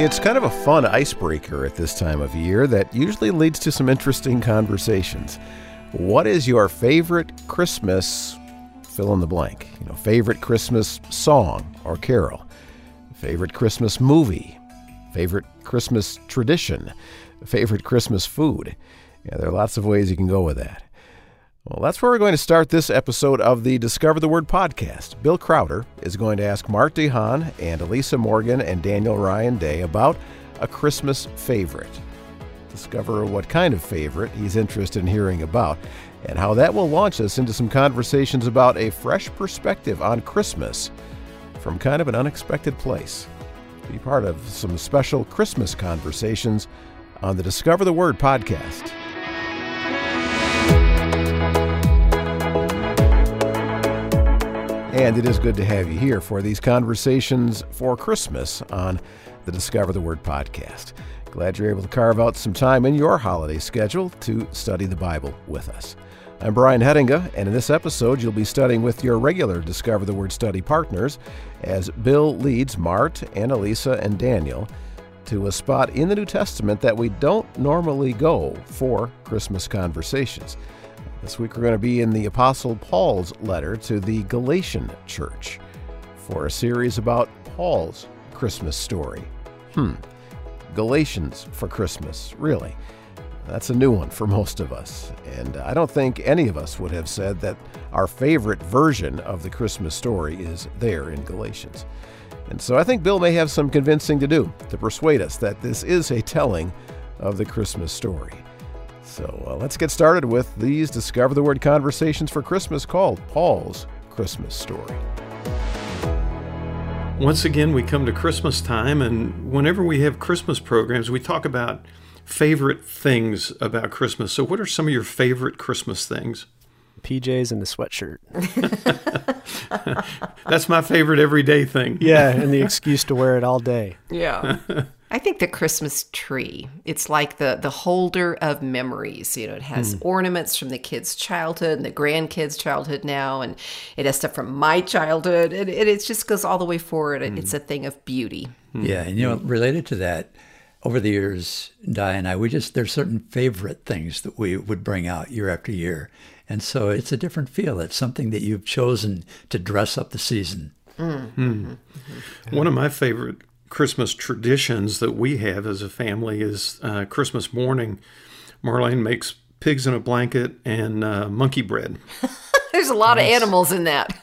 It's kind of a fun icebreaker at this time of year that usually leads to some interesting conversations. What is your favorite Christmas fill in the blank? You know, favorite Christmas song or carol? Favorite Christmas movie? Favorite Christmas tradition? Favorite Christmas food? Yeah, there are lots of ways you can go with that. Well, that's where we're going to start this episode of the Discover the Word podcast. Bill Crowder is going to ask Mart DeHaan and Elisa Morgan and Daniel Ryan Day about a Christmas favorite. Discover what kind of favorite he's interested in hearing about and how that will launch us into some conversations about a fresh perspective on Christmas from kind of an unexpected place. Be part of some special Christmas conversations on the Discover the Word podcast. And it is good to have you here for these conversations for Christmas on the Discover the Word podcast. Glad you're able to carve out some time in your holiday schedule to study the Bible with us. I'm Brian Hettinga, and in this episode, you'll be studying with your regular Discover the Word study partners as Bill leads Mart and Elisa, and Daniel to a spot in the New Testament that we don't normally go for Christmas conversations. This week we're going to be in the Apostle Paul's letter to the Galatian church for a series about Paul's Christmas story. Hmm, Galatians for Christmas, really? That's a new one for most of us. And I don't think any of us would have said that our favorite version of the Christmas story is there in Galatians. And so I think Bill may have some convincing to do to persuade us that this is a telling of the Christmas story. So uh, let's get started with these Discover the Word conversations for Christmas called Paul's Christmas Story. Once again, we come to Christmas time, and whenever we have Christmas programs, we talk about favorite things about Christmas. So, what are some of your favorite Christmas things? PJs and a sweatshirt. That's my favorite everyday thing. Yeah, and the excuse to wear it all day. Yeah. I think the Christmas tree. It's like the the holder of memories. You know, it has mm. ornaments from the kids' childhood and the grandkids' childhood now, and it has stuff from my childhood, and it, it just goes all the way forward. Mm. It's a thing of beauty. Yeah, and you know, related to that, over the years, Di and I, we just there's certain favorite things that we would bring out year after year, and so it's a different feel. It's something that you've chosen to dress up the season. Mm. Mm-hmm. One of my favorite Christmas traditions that we have as a family is uh, Christmas morning. Marlene makes pigs in a blanket and uh, monkey bread. there's a lot nice. of animals in that.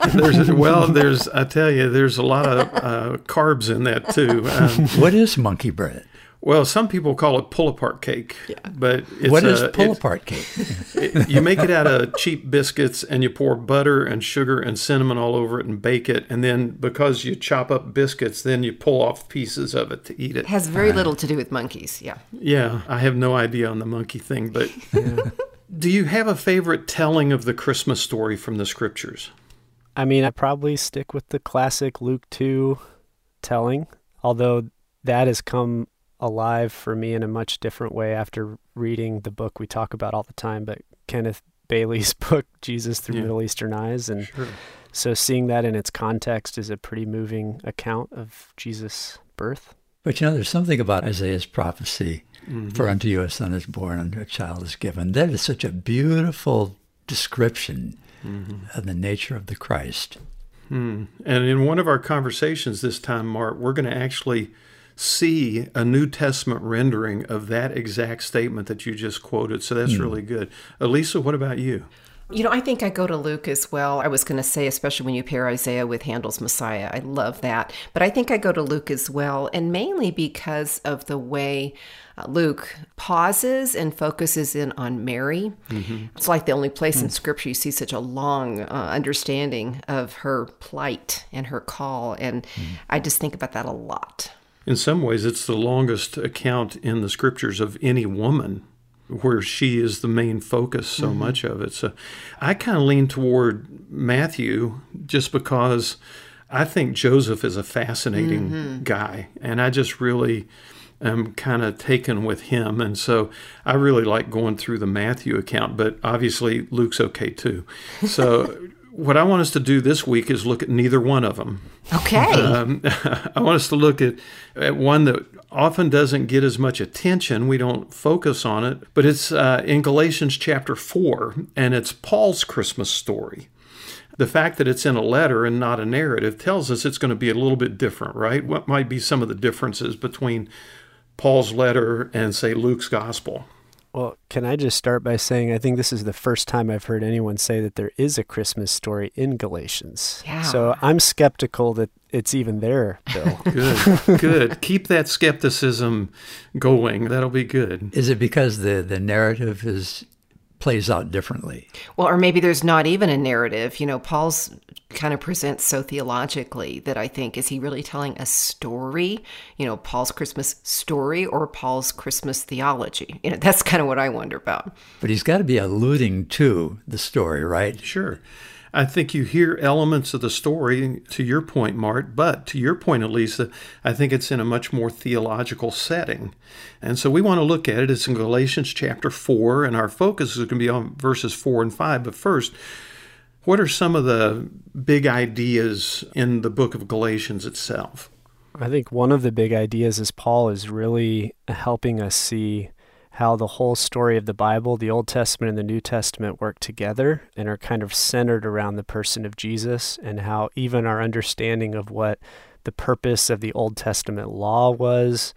there's well, there's I tell you, there's a lot of uh, carbs in that too. Um, what is monkey bread? Well, some people call it pull apart cake. Yeah. But it's what is pull apart cake? it, you make it out of cheap biscuits and you pour butter and sugar and cinnamon all over it and bake it. And then because you chop up biscuits, then you pull off pieces of it to eat it. it has very little to do with monkeys. Yeah. Yeah. I have no idea on the monkey thing, but yeah. do you have a favorite telling of the Christmas story from the scriptures? I mean, I probably stick with the classic Luke 2 telling, although that has come alive for me in a much different way after reading the book we talk about all the time, but Kenneth Bailey's book, Jesus Through yeah. Middle Eastern Eyes. And sure. so seeing that in its context is a pretty moving account of Jesus' birth. But you know, there's something about Isaiah's prophecy mm-hmm. for unto you a son is born, and a child is given. That is such a beautiful description mm-hmm. of the nature of the Christ. Hmm. And in one of our conversations this time, Mart, we're going to actually see a New Testament rendering of that exact statement that you just quoted. So that's mm. really good. Elisa, what about you? You know, I think I go to Luke as well. I was going to say, especially when you pair Isaiah with Handel's Messiah, I love that. But I think I go to Luke as well, and mainly because of the way uh, Luke pauses and focuses in on Mary. Mm-hmm. It's like the only place mm-hmm. in Scripture you see such a long uh, understanding of her plight and her call. And mm-hmm. I just think about that a lot in some ways, it's the longest account in the scriptures of any woman where she is the main focus so mm-hmm. much of it. So I kind of lean toward Matthew just because I think Joseph is a fascinating mm-hmm. guy. And I just really am kind of taken with him. And so I really like going through the Matthew account, but obviously Luke's okay too. So what I want us to do this week is look at neither one of them. Okay. Um, I want us to look at, at one that often doesn't get as much attention. We don't focus on it, but it's uh, in Galatians chapter 4, and it's Paul's Christmas story. The fact that it's in a letter and not a narrative tells us it's going to be a little bit different, right? What might be some of the differences between Paul's letter and, say, Luke's gospel? Well, can I just start by saying I think this is the first time I've heard anyone say that there is a Christmas story in Galatians. Yeah. So I'm skeptical that it's even there, Bill. Good, good. Keep that skepticism going. That'll be good. Is it because the, the narrative is plays out differently? Well, or maybe there's not even a narrative. You know, Paul's kind of presents so theologically that I think is he really telling a story? You know, Paul's Christmas story or Paul's Christmas theology? You know, that's kind of what I wonder about. But he's got to be alluding to the story, right? Sure. I think you hear elements of the story, to your point, Mart, but to your point, Elisa, I think it's in a much more theological setting. And so we want to look at it. It's in Galatians chapter 4, and our focus is going to be on verses 4 and 5. But first, what are some of the big ideas in the book of Galatians itself? I think one of the big ideas is Paul is really helping us see how the whole story of the Bible, the Old Testament and the New Testament, work together and are kind of centered around the person of Jesus, and how even our understanding of what the purpose of the Old Testament law was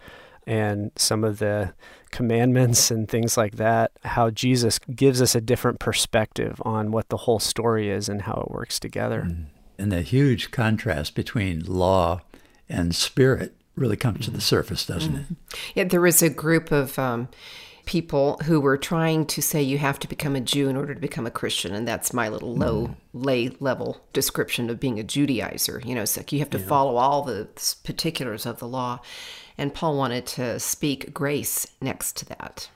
and some of the commandments and things like that, how Jesus gives us a different perspective on what the whole story is and how it works together. Mm. And the huge contrast between law and spirit really comes to the surface, doesn't it? Yeah, there was a group of um, people who were trying to say you have to become a Jew in order to become a Christian, and that's my little low lay level description of being a Judaizer. You know, it's like you have to follow all the particulars of the law, and Paul wanted to speak grace next to that.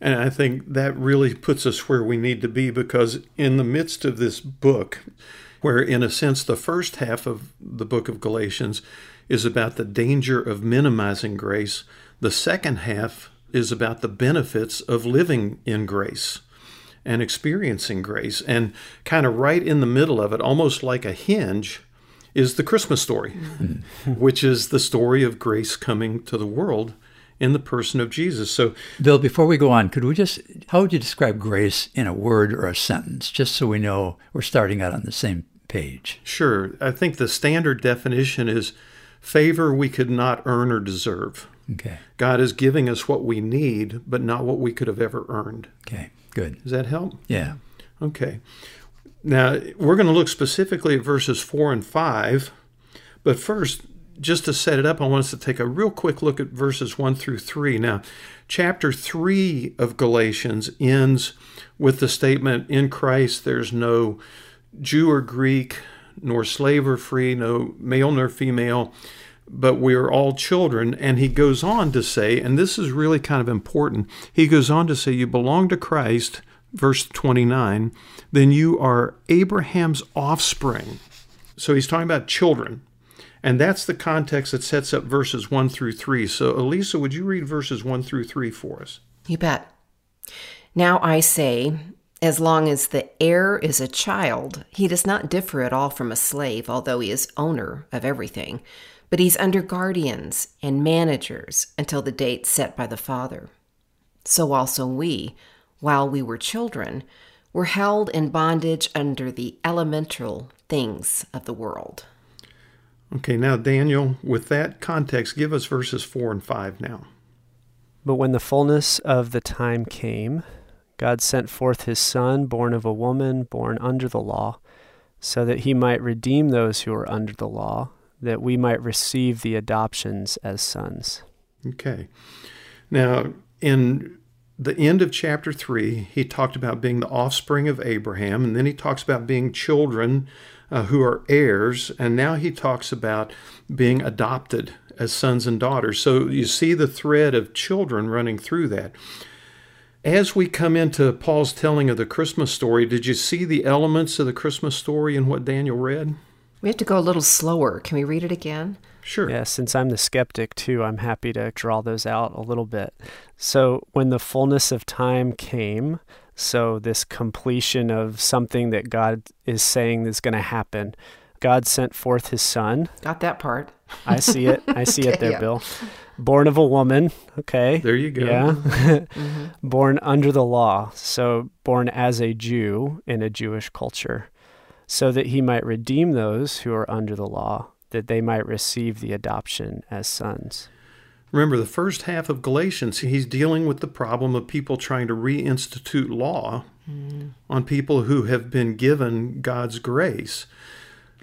And I think that really puts us where we need to be because, in the midst of this book, where in a sense the first half of the book of Galatians is about the danger of minimizing grace, the second half is about the benefits of living in grace and experiencing grace. And kind of right in the middle of it, almost like a hinge, is the Christmas story, which is the story of grace coming to the world in the person of Jesus. So, Bill, before we go on, could we just, how would you describe grace in a word or a sentence, just so we know we're starting out on the same page? sure, I think the standard definition is favor we could not earn or deserve. Okay. God is giving us what we need, but not what we could have ever earned. Okay. Good. Does that help? Yeah. Okay. Now, we're going to look specifically at verses 4 and 5. But first, just to set it up, I want us to take a real quick look at verses 1 through 3. Now, chapter 3 of Galatians ends with the statement In Christ there's no Jew or Greek, nor slave or free, no male nor female, but we are all children. And he goes on to say, and this is really kind of important, he goes on to say, You belong to Christ, verse 29, then you are Abraham's offspring. So he's talking about children. And that's the context that sets up verses 1 through 3. So, Elisa, would you read verses 1 through 3 for us? You bet. Now I say, as long as the heir is a child, he does not differ at all from a slave, although he is owner of everything. But he's under guardians and managers until the date set by the father. So also we, while we were children, were held in bondage under the elemental things of the world. Okay, now, Daniel, with that context, give us verses 4 and 5 now. But when the fullness of the time came, God sent forth his Son, born of a woman, born under the law, so that he might redeem those who are under the law, that we might receive the adoptions as sons. Okay. Now, in the end of chapter 3, he talked about being the offspring of Abraham, and then he talks about being children uh, who are heirs, and now he talks about being adopted as sons and daughters. So you see the thread of children running through that. As we come into Paul's telling of the Christmas story, did you see the elements of the Christmas story in what Daniel read? We have to go a little slower. Can we read it again? Sure. Yeah, since I'm the skeptic too, I'm happy to draw those out a little bit. So, when the fullness of time came, So, this completion of something that God is saying is going to happen. God sent forth his son. Got that part. I see it. I see it there, yeah. Bill. Born of a woman. Okay. There you go. Yeah. Mm-hmm. born under the law. So, born as a Jew in a Jewish culture, so that he might redeem those who are under the law, that they might receive the adoption as sons. Remember, the first half of Galatians, he's dealing with the problem of people trying to reinstitute law hmm. on people who have been given God's grace.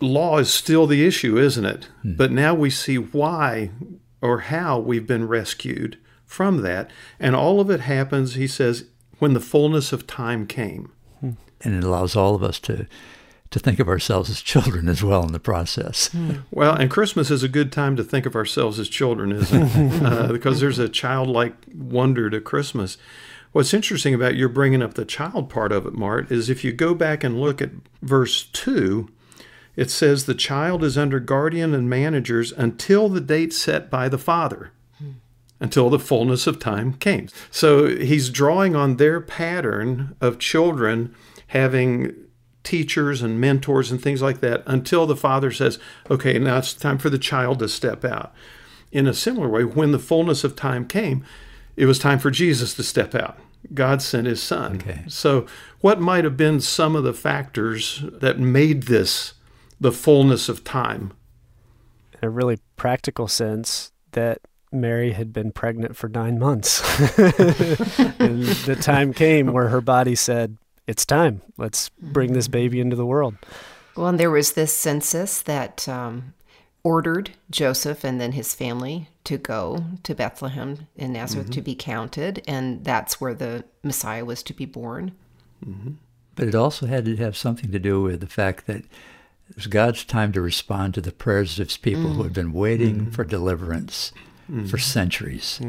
Law is still the issue, isn't it? Hmm. But now we see why or how we've been rescued from that. And all of it happens, he says, when the fullness of time came. Hmm. And it allows all of us to, to think of ourselves as children as well in the process. Well, and Christmas is a good time to think of ourselves as children, isn't it? uh, because there's a childlike wonder to Christmas. What's interesting about your bringing up the child part of it, Mart, is if you go back and look at verse 2, it says the child is under guardian and managers until the date set by the father, until the fullness of time came. So he's drawing on their pattern of children having teachers and mentors and things like that until the father says, okay, now it's time for the child to step out. In a similar way, when the fullness of time came, it was time for Jesus to step out. God sent his son. Okay. So, what might have been some of the factors that made this the fullness of time? In a really practical sense, that Mary had been pregnant for nine months. and the time came where her body said, It's time. Let's bring this mm-hmm. baby into the world. Well, and there was this census that um, ordered Joseph and then his family to go to Bethlehem in Nazareth mm-hmm. to be counted, and that's where the Messiah was to be born. Mm-hmm. But it also had to have something to do with the fact that it was God's time to respond to the prayers of his people who had mm. been waiting for deliverance for centuries.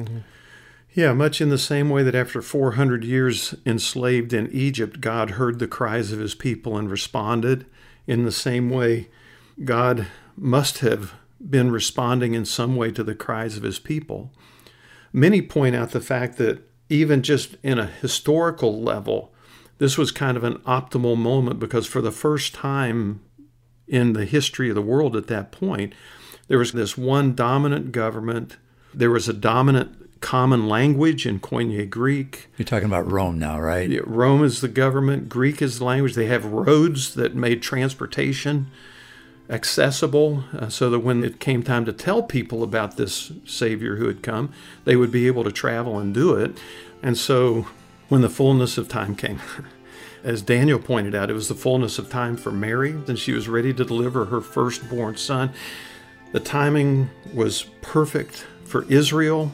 Yeah, much in the same way that after 400 years enslaved in Egypt, God heard the cries of his people and responded. In the same way, God must have been responding in some way to the cries of his people. Many point out the fact that even just in a historical level, this was kind of an optimal moment because for the first time in the history of the world at that point, there was this one dominant government. There was a dominant common language in Koine Greek. You're talking about Rome now, right? Yeah, Rome is the government, Greek is the language. They have roads that made transportation accessible uh, so that when it came time to tell people about this Savior who had come, they would be able to travel and do it. And so when the fullness of time came, as Daniel pointed out, it was the fullness of time for Mary, and she was ready to deliver her firstborn son. The timing was perfect for Israel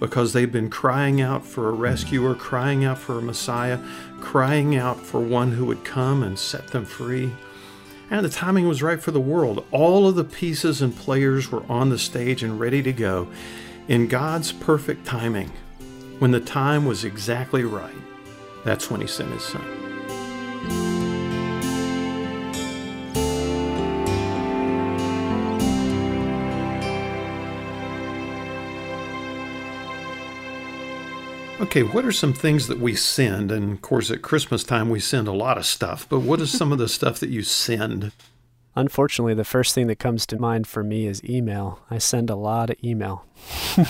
because they'd been crying out for a rescuer, crying out for a Messiah, crying out for one who would come and set them free. And the timing was right for the world. All of the pieces and players were on the stage and ready to go in God's perfect timing. When the time was exactly right, that's when He sent His Son. Okay, what are some things that we send? And of course, at Christmas time, we send a lot of stuff, but what is some of the stuff that you send? Unfortunately, the first thing that comes to mind for me is email. I send a lot of email.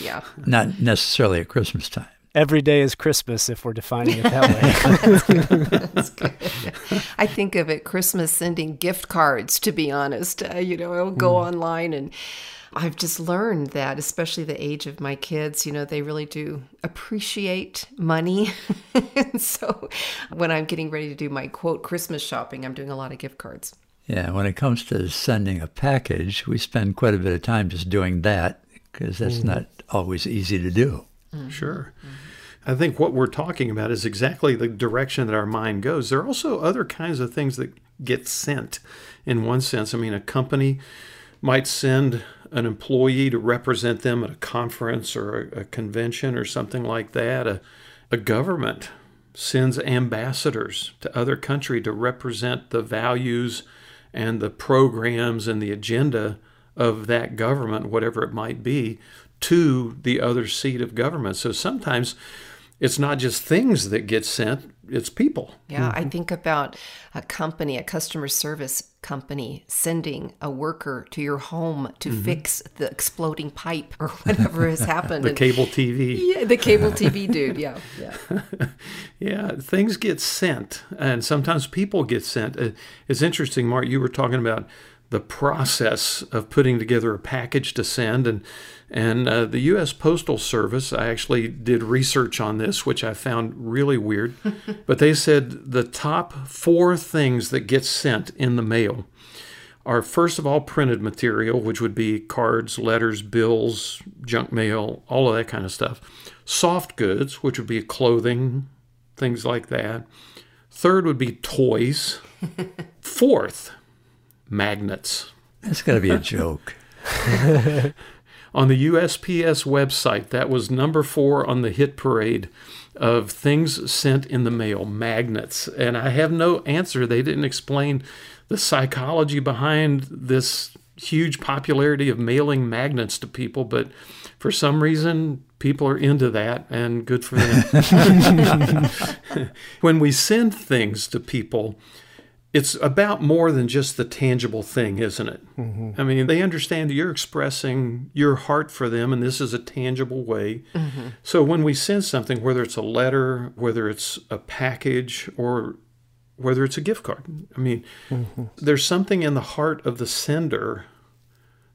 yeah. Not necessarily at Christmas time. Every day is Christmas if we're defining it that way. I think of it Christmas sending gift cards, to be honest. Uh, you know, I'll go online and I've just learned that, especially the age of my kids, you know, they really do appreciate money. and so when I'm getting ready to do my quote Christmas shopping, I'm doing a lot of gift cards. Yeah, when it comes to sending a package, we spend quite a bit of time just doing that because that's mm-hmm. not always easy to do. Mm-hmm. Sure. I think what we're talking about is exactly the direction that our mind goes. There are also other kinds of things that get sent in one sense. I mean, a company might send an employee to represent them at a conference or a, a convention or something like that. A, a government sends ambassadors to other country to represent the values and the programs and the agenda of that government, whatever it might be, to the other seat of government. So sometimes it's not just things that get sent, it's people. Yeah, I mm-hmm. think about a company, a customer service company, sending a worker to your home to fix the exploding pipe or whatever has happened. The And- cable TV. yeah, the cable TV dude. Yeah, yeah. Yeah, things get sent, and sometimes people get sent. Uh, It's interesting, Mart. You were talking about the process of putting together a package to send, and and uh, the U.S. Postal Service. I actually did research on this, which I found really weird. but they said the top four things that get sent in the mail are first of all printed material, which would be cards, letters, bills, junk mail, all of that kind of stuff. Soft goods, which would be clothing, things like that. Third would be toys. Fourth, magnets. That's got to be a joke. On the USPS website, that was number four on the hit parade of things sent in the mail magnets. And I have no answer. They didn't explain the psychology behind this huge popularity of mailing magnets to people, but for some reason, people are into that, and good for them. when we send things to people, it's about more than just the tangible thing, isn't it? Mm-hmm. I mean, they understand that you're expressing your heart for them, and this is a tangible way. Mm-hmm. So when we send something, whether it's a letter, whether it's a package, or whether it's a gift card, I mean, mm-hmm. there's something in the heart of the sender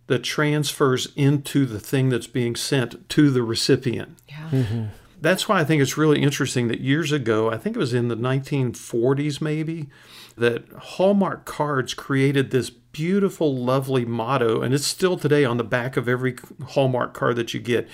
that transfers into the thing that's being sent to the recipient Yeah. That's why I think it's really interesting that years ago, I think it was in the 1940s maybe, that Hallmark cards created this beautiful, lovely motto, and it's still today on the back of every Hallmark card that you get.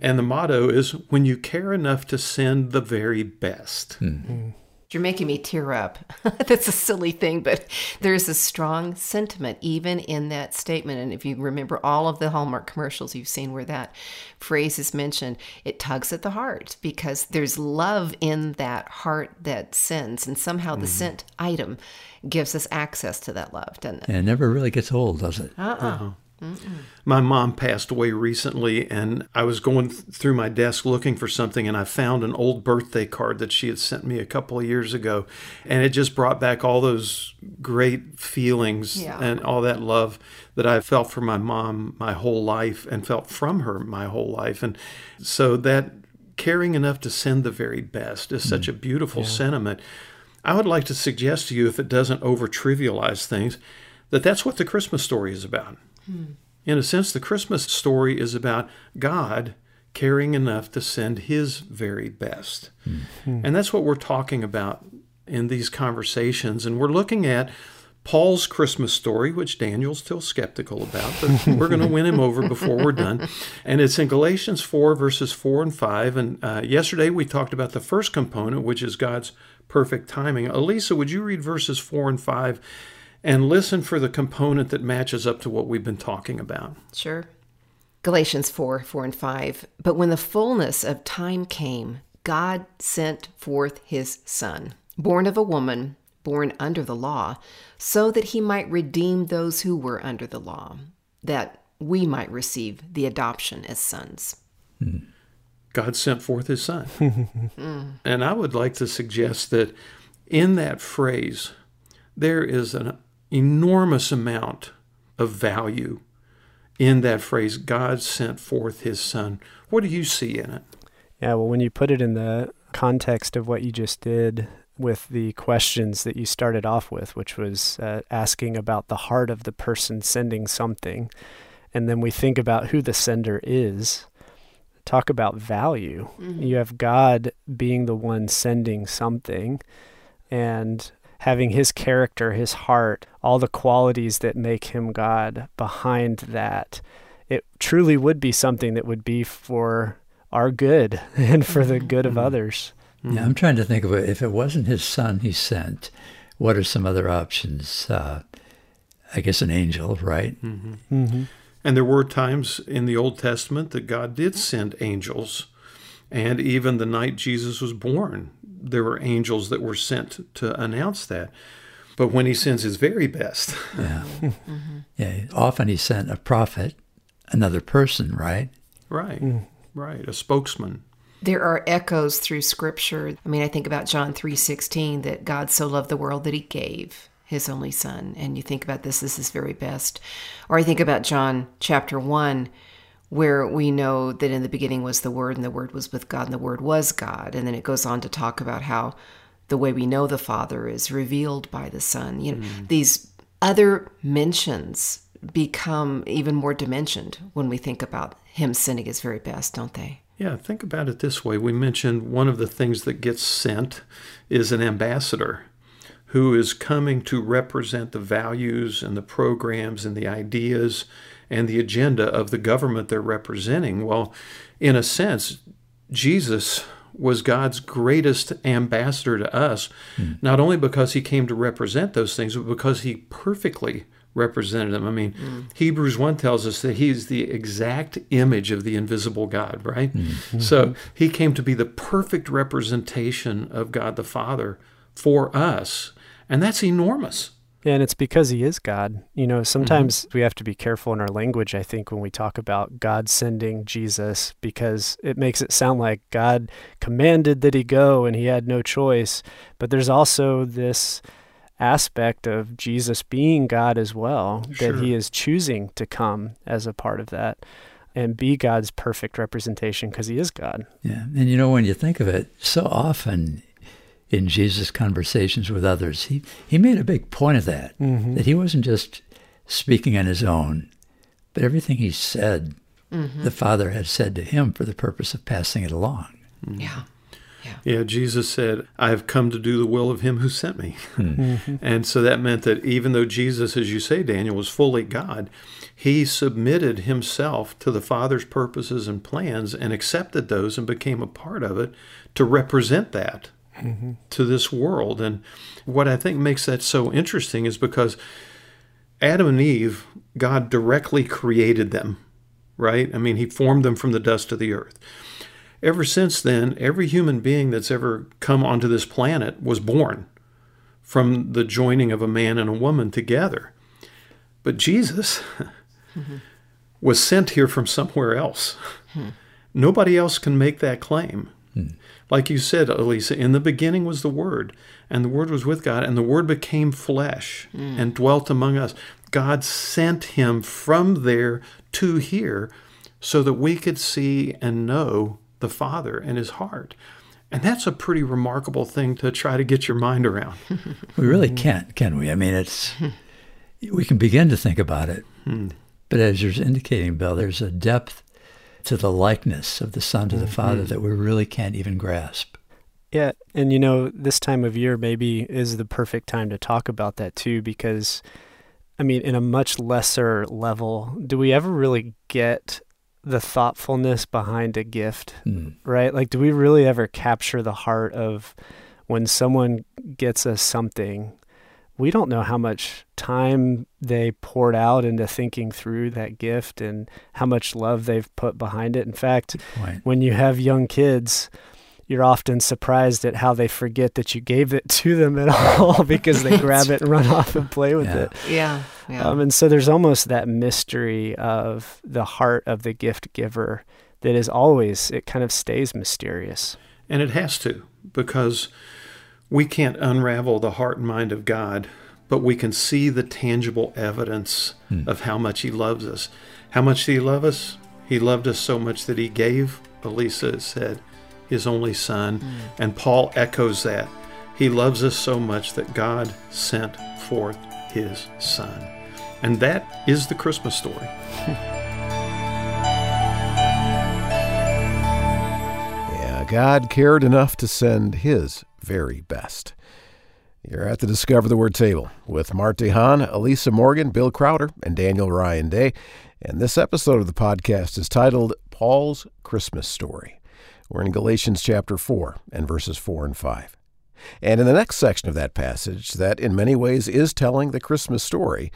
And the motto is when you care enough to send the very best. Hmm. Hmm. You're making me tear up. That's a silly thing, but there's a strong sentiment even in that statement. And if you remember all of the Hallmark commercials you've seen where that phrase is mentioned, it tugs at the heart because there's love in that heart that sends. And somehow the mm-hmm. sent item gives us access to that love, doesn't it? And it never really gets old, does it? Uh-uh. Uh-huh. My mom passed away recently, and I was going th- through my desk looking for something, and I found an old birthday card that she had sent me a couple of years ago. And it just brought back all those great feelings Yeah. and all that love that I felt for my mom my whole life and felt from her my whole life. And so that caring enough to send the very best is such mm. a beautiful sentiment. I would like to suggest to you, if it doesn't over trivialize things, that that's what the Christmas story is about. In a sense, the Christmas story is about God caring enough to send his very best. And that's what we're talking about in these conversations. And we're looking at Paul's Christmas story, which Daniel's still skeptical about, but we're going to win him over before we're done. And it's in Galatians 4, verses 4 and 5. And uh, yesterday we talked about the first component, which is God's perfect timing. Elisa, would you read verses 4 and 5 and listen for the component that matches up to what we've been talking about? Sure. Galatians 4 4 and 5. But when the fullness of time came, God sent forth his Son, born of a woman, born under the law, so that he might redeem those who were under the law, that we might receive the adoption as sons. God sent forth his son. and I would like to suggest that in that phrase, there is an enormous amount of value in that phrase God sent forth his son. What do you see in it? Yeah, well, when you put it in the context of what you just did with the questions that you started off with, which was uh, asking about the heart of the person sending something, and then we think about who the sender is, talk about value. You have God being the one sending something and having his character, his heart, all the qualities that make him God behind that. It truly would be something that would be for our good and for the good of others. Yeah, I'm trying to think of it. If it wasn't his son he sent, what are some other options? Uh, I guess an angel, right? Mm-hmm. And there were times in the Old Testament that God did send angels. And even the night Jesus was born, there were angels that were sent to announce that. But when he sends his very best, Yeah. Yeah. Often he sent a prophet, another person, right? right, right, a spokesman. There are echoes through scripture. I mean, I think about John 3:16 that God so loved the world that he gave his only son. And you think about this, this is very best. Or I think about John chapter 1 where we know that in the beginning was the word and the word was with God and the word was God. And then it goes on to talk about how the way we know the Father is revealed by the Son. You know, mm. these other mentions become even more dimensioned when we think about him sending his very best, don't they? Yeah, think about it this way. We mentioned one of the things that gets sent is an ambassador who is coming to represent the values and the programs and the ideas and the agenda of the government they're representing. Well, in a sense, Jesus was God's greatest ambassador to us, hmm. not only because he came to represent those things, but because he perfectly represented them. I mean, mm. Hebrews 1 tells us that he's the exact image of the invisible God, right? Mm-hmm. So he came to be the perfect representation of God the Father for us. And that's enormous. Yeah, and it's because he is God. You know, sometimes mm-hmm. we have to be careful in our language, I think, when we talk about God sending Jesus, because it makes it sound like God commanded that he go and he had no choice. But there's also this aspect of Jesus being God as well, sure. that he is choosing to come as a part of that and be God's perfect representation because he is God. Yeah. And you know, when you think of it, so often in Jesus' conversations with others. He, he made a big point of that, mm-hmm. that he wasn't just speaking on his own, but everything he said, mm-hmm. the Father had said to him for the purpose of passing it along. Mm-hmm. Yeah. Yeah. yeah, Jesus said, I have come to do the will of him who sent me. Hmm. Mm-hmm. And so that meant that even though Jesus, as you say, Daniel, was fully God, he submitted himself to the Father's purposes and plans and accepted those and became a part of it to represent that mm-hmm. to this world. And what I think makes that so interesting is because Adam and Eve, God directly created them, right? I mean, He formed them from the dust of the earth. Ever since then, every human being that's ever come onto this planet was born from the joining of a man and a woman together. But Jesus mm-hmm. was sent here from somewhere else. Hmm. Nobody else can make that claim. Hmm. Like you said, Elisa, in the beginning was the Word, and the Word was with God, and the Word became flesh and dwelt among us. God sent him from there to here so that we could see and know the Father and his heart. And that's a pretty remarkable thing to try to get your mind around. we really can't, can we? I mean, it's we can begin to think about it. Hmm. But as you're indicating, Bill, there's a depth to the likeness of the Son to the mm-hmm. Father that we really can't even grasp. Yeah, and you know, this time of year maybe is the perfect time to talk about that too, because, I mean, in a much lesser level, do we ever really get the thoughtfulness behind a gift, mm. right? Like, do we really ever capture the heart of when someone gets us something we don't know how much time they poured out into thinking through that gift and how much love they've put behind it. In fact, when you have young kids, you're often surprised at how they forget that you gave it to them at all because they grab it and run off and play with yeah. it. Yeah. yeah. Um, and so there's almost that mystery of the heart of the gift giver that is always, it kind of stays mysterious. And it has to because we can't unravel the heart and mind of God, but we can see the tangible evidence hmm. of how much He loves us. How much did He love us? He loved us so much that He gave, Elisa said, His only Son. Hmm. And Paul echoes that. He loves us so much that God sent forth His Son. And that is the Christmas story. yeah, God cared enough to send His very best. You're at the Discover the Word table with Mart DeHaan, Elisa Morgan, Bill Crowder, and Daniel Ryan Day. And this episode of the podcast is titled Paul's Christmas Story. We're in Galatians chapter 4 and verses 4 and 5. And in the next section of that passage, that in many ways is telling the Christmas story,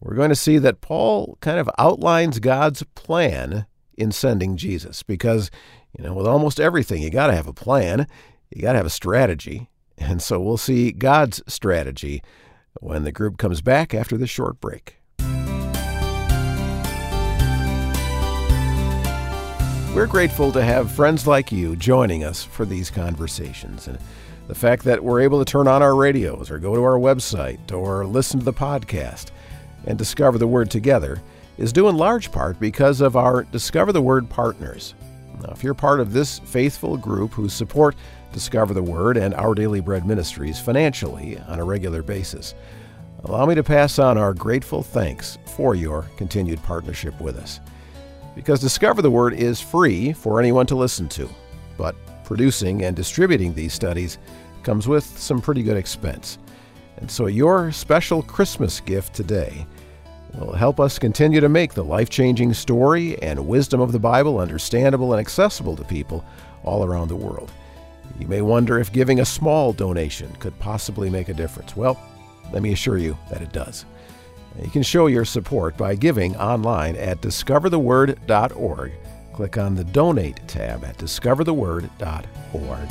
we're going to see that Paul kind of outlines God's plan in sending Jesus. Because, you know, with almost everything, you got to have a plan. You got to have a strategy. And so we'll see God's strategy when the group comes back after this short break. We're grateful to have friends like you joining us for these conversations. And the fact that we're able to turn on our radios or go to our website or listen to the podcast and discover the Word together is due in large part because of our Discover the Word partners. Now, if you're part of this faithful group who support Discover the Word and Our Daily Bread Ministries financially on a regular basis, allow me to pass on our grateful thanks for your continued partnership with us because Discover the Word is free for anyone to listen to. But producing and distributing these studies comes with some pretty good expense. And so your special Christmas gift today will help us continue to make the life changing story and wisdom of the Bible understandable and accessible to people all around the world. You may wonder if giving a small donation could possibly make a difference. Well, let me assure you that it does. You can show your support by giving online at discovertheword.org. Click on the Donate tab at discovertheword.org.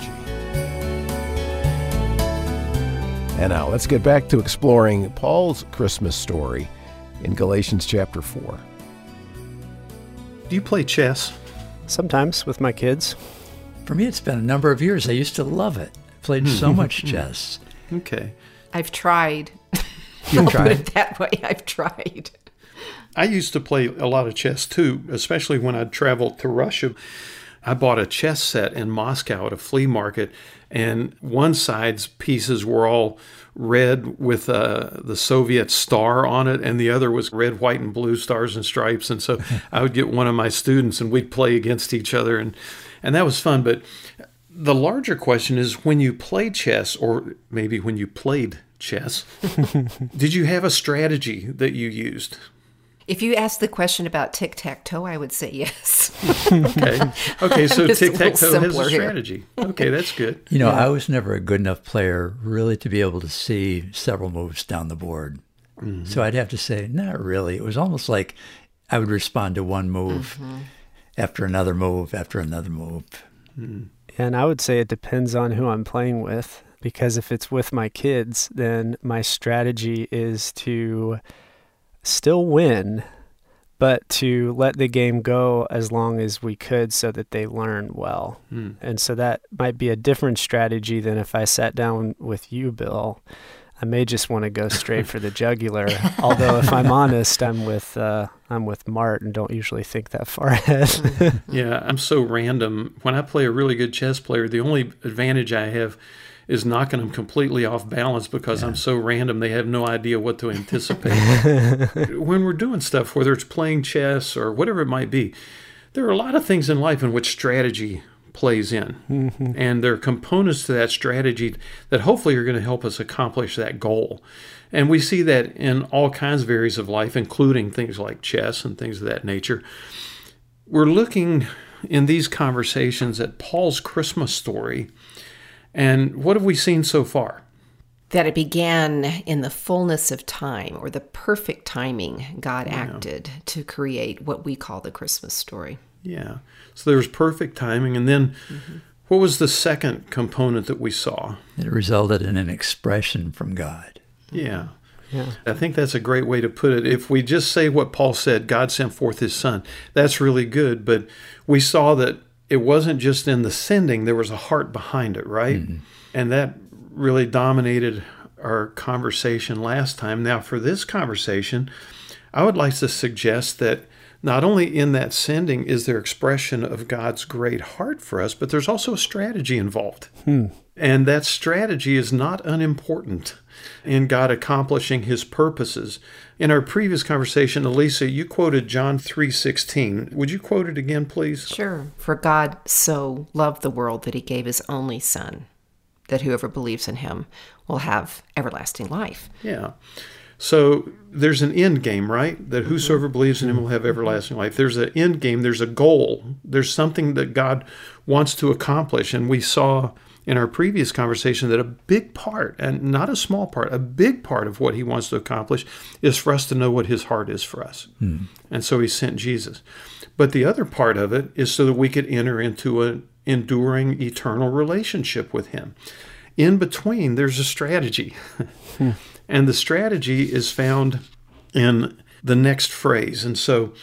And now let's get back to exploring Paul's Christmas story in Galatians chapter 4. Do you play chess? Sometimes with my kids. For me, it's been a number of years. I used to love it. I Played so much chess. Okay. I've tried. You I'll put tried? it that way. I've tried. I used to play a lot of chess too, especially when I traveled to Russia. I bought a chess set in Moscow at a flea market, and one side's pieces were all red with uh, the Soviet star on it, and the other was red, white, and blue stars and stripes. And so I would get one of my students, and we'd play against each other, and and that was fun. But the larger question is when you play chess, or maybe when you played chess, did you have a strategy that you used? If you ask the question about tic tac toe, I would say yes. Okay. Okay. So tic tac toe little has a simpler here. strategy. Okay, that's good. You know, I was never a good enough player really to be able to see several moves down the board. Mm-hmm. So I'd have to say, not really. It was almost like I would respond to one move mm-hmm. After another move after another move. Hmm. And I would say it depends on who I'm playing with because if it's with my kids, then my strategy is to still win, but to let the game go as long as we could so that they learn well. Hmm. And so that might be a different strategy than if I sat down with you, Bill. I may just want to go straight for the jugular. Although, if I'm honest, I'm with uh, I'm with Mart and don't usually think that far ahead. Yeah, I'm so random. When I play a really good chess player, the only advantage I have is knocking them completely off balance because I'm so random they have no idea what to anticipate. when we're doing stuff, whether it's playing chess or whatever it might be, there are a lot of things in life in which strategy plays in. Mm-hmm. And there are components to that strategy that hopefully are going to help us accomplish that goal. And we see that in all kinds of areas of life, including things like chess and things of that nature. We're looking in these conversations at Paul's Christmas story. And what have we seen so far? that it began in the fullness of time or the perfect timing God acted to create what we call the Christmas story. Yeah. So there was perfect timing. And then mm-hmm. what was the second component that we saw? It resulted in an expression from God. Yeah. yeah. I think that's a great way to put it. If we just say what Paul said, God sent forth his son, that's really good. But we saw that it wasn't just in the sending, there was a heart behind it, right? Mm-hmm. And that really dominated our conversation last time. Now, for this conversation, I would like to suggest that not only in that sending is there expression of God's great heart for us, but there's also a strategy involved. Hmm. And that strategy is not unimportant in God accomplishing his purposes. In our previous conversation, Elisa, you quoted John 3:16. Would you quote it again, please? Sure. For God so loved the world that he gave his only son, that whoever believes in him will have everlasting life. Yeah. So there's an end game, right? That mm-hmm. whosoever believes in him will have mm-hmm. everlasting life. There's an end game, there's a goal, there's something that God wants to accomplish. And we saw in our previous conversation that a big part, and not a small part, a big part of what he wants to accomplish is for us to know what his heart is for us. Hmm. And so he sent Jesus. But the other part of it is so that we could enter into an enduring eternal relationship with him. In between, there's a strategy. Hmm. And the strategy is found in the next phrase. And so,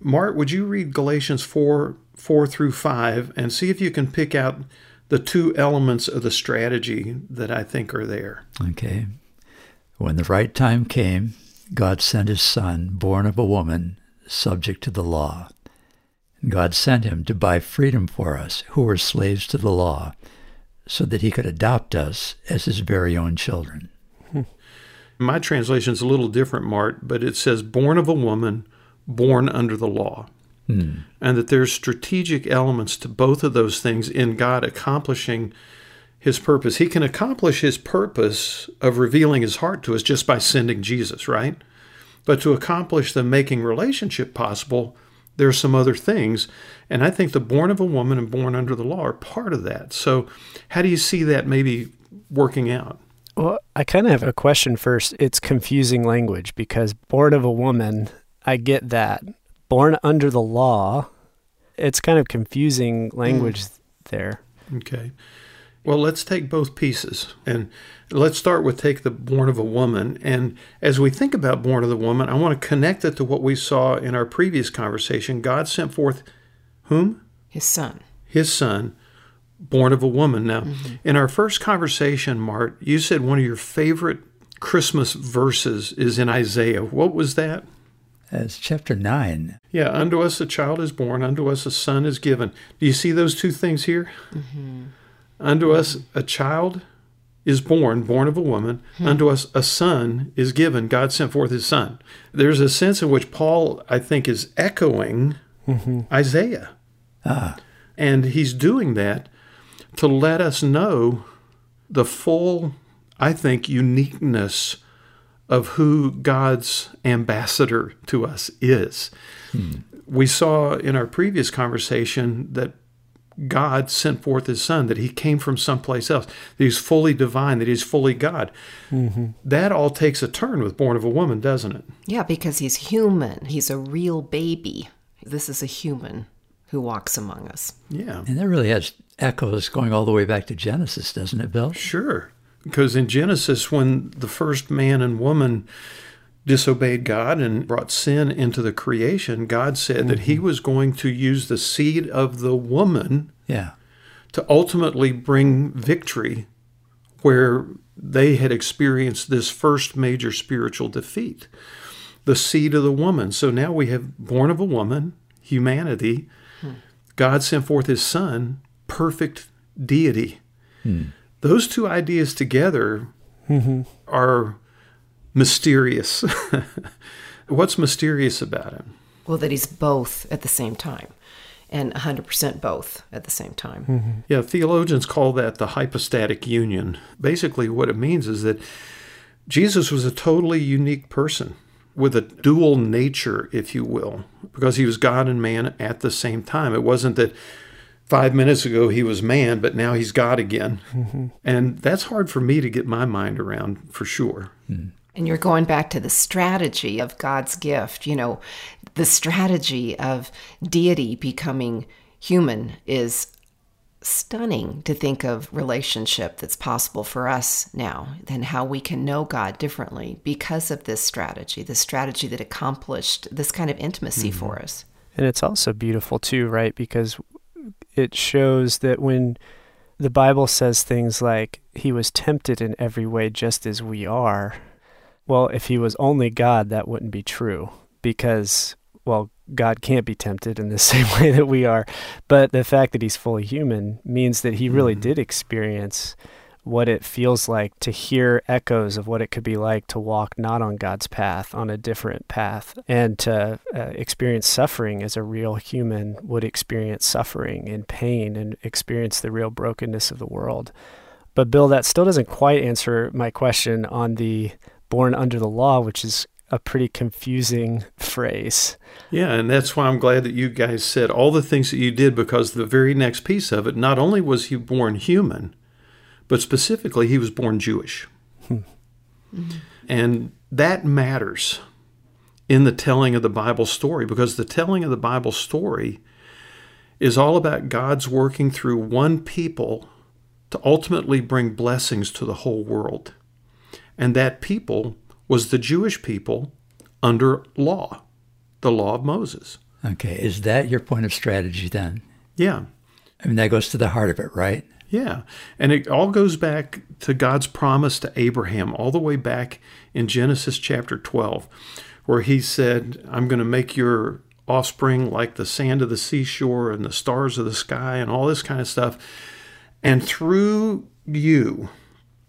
Mart, would you read Galatians 4 4 through 5 and see if you can pick out the two elements of the strategy that I think are there. Okay. When the right time came, God sent his son, born of a woman, subject to the law. God sent him to buy freedom for us who were slaves to the law, so that he could adopt us as his very own children. My translation is a little different, Mart, but it says born of a woman, born under the law. Hmm. And that there's strategic elements to both of those things in God accomplishing his purpose. He can accomplish his purpose of revealing his heart to us just by sending Jesus, right? But to accomplish the making relationship possible, there are some other things. And I think the born of a woman and born under the law are part of that. So, how do you see that maybe working out? Well, I kind of have a question first. It's confusing language because born of a woman, I get that. Born under the law, it's kind of confusing language mm. there. Okay. Well, let's take both pieces and let's start with take the born of a woman. And as we think about born of the woman, I want to connect it to what we saw in our previous conversation. God sent forth whom? His son. His son, born of a woman. Now, mm-hmm. in our first conversation, Mart, you said one of your favorite Christmas verses is in Isaiah. What was that? It's chapter 9. Yeah, unto us a child is born, unto us a son is given. Do you see those two things here? Mm-hmm. Unto us a child is born, born of a woman. Hmm. Unto us a son is given. God sent forth his son. There's a sense in which Paul, I think, is echoing mm-hmm. Isaiah. Ah. And he's doing that to let us know the full, I think, uniqueness of who God's ambassador to us is. Hmm. We saw in our previous conversation that God sent forth his son, that he came from someplace else, that he's fully divine, that he's fully God. Mm-hmm. That all takes a turn with Born of a Woman, doesn't it? Yeah, because he's human. He's a real baby. This is a human who walks among us. Yeah. And that really has echoes going all the way back to Genesis, doesn't it, Bill? Sure. Because in Genesis, when the first man and woman disobeyed God and brought sin into the creation, God said mm-hmm. that He was going to use the seed of the woman yeah. to ultimately bring victory where they had experienced this first major spiritual defeat. The seed of the woman. So now we have born of a woman, humanity. God sent forth His Son, perfect deity. Hmm. Those two ideas together mm-hmm. are mysterious. What's mysterious about him? Well, that he's both at the same time and 100% both at the same time. Mm-hmm. Yeah, theologians call that the hypostatic union. Basically, what it means is that Jesus was a totally unique person with a dual nature, if you will, because he was God and man at the same time. It wasn't that five minutes ago he was man, but now he's God again. Mm-hmm. And that's hard for me to get my mind around for sure. Mm. And you're going back to the strategy of God's gift. You know, the strategy of deity becoming human is stunning to think of relationship that's possible for us now and how we can know God differently because of this strategy, the strategy that accomplished this kind of intimacy mm-hmm. for us. And it's also beautiful too, right? Because it shows that when the Bible says things like he was tempted in every way just as we are, well, if he was only God, that wouldn't be true because, well, God can't be tempted in the same way that we are. But the fact that he's fully human means that he really mm-hmm. did experience what it feels like to hear echoes of what it could be like to walk not on God's path, on a different path, and to uh, experience suffering as a real human would experience suffering and pain and experience the real brokenness of the world. But, Bill, that still doesn't quite answer my question on the born under the law, which is a pretty confusing phrase. Yeah, and that's why I'm glad that you guys said all the things that you did because the very next piece of it, not only was he born human, but specifically he was born Jewish. Hmm. And that matters in the telling of the Bible story because the telling of the Bible story is all about God's working through one people to ultimately bring blessings to the whole world. And that people was the Jewish people under law, the law of Moses. Okay, is that your point of strategy then? Yeah. I mean, that goes to the heart of it, right? Yeah. And it all goes back to God's promise to Abraham, all the way back in Genesis chapter 12, where he said, I'm going to make your offspring like the sand of the seashore and the stars of the sky and all this kind of stuff. And through you,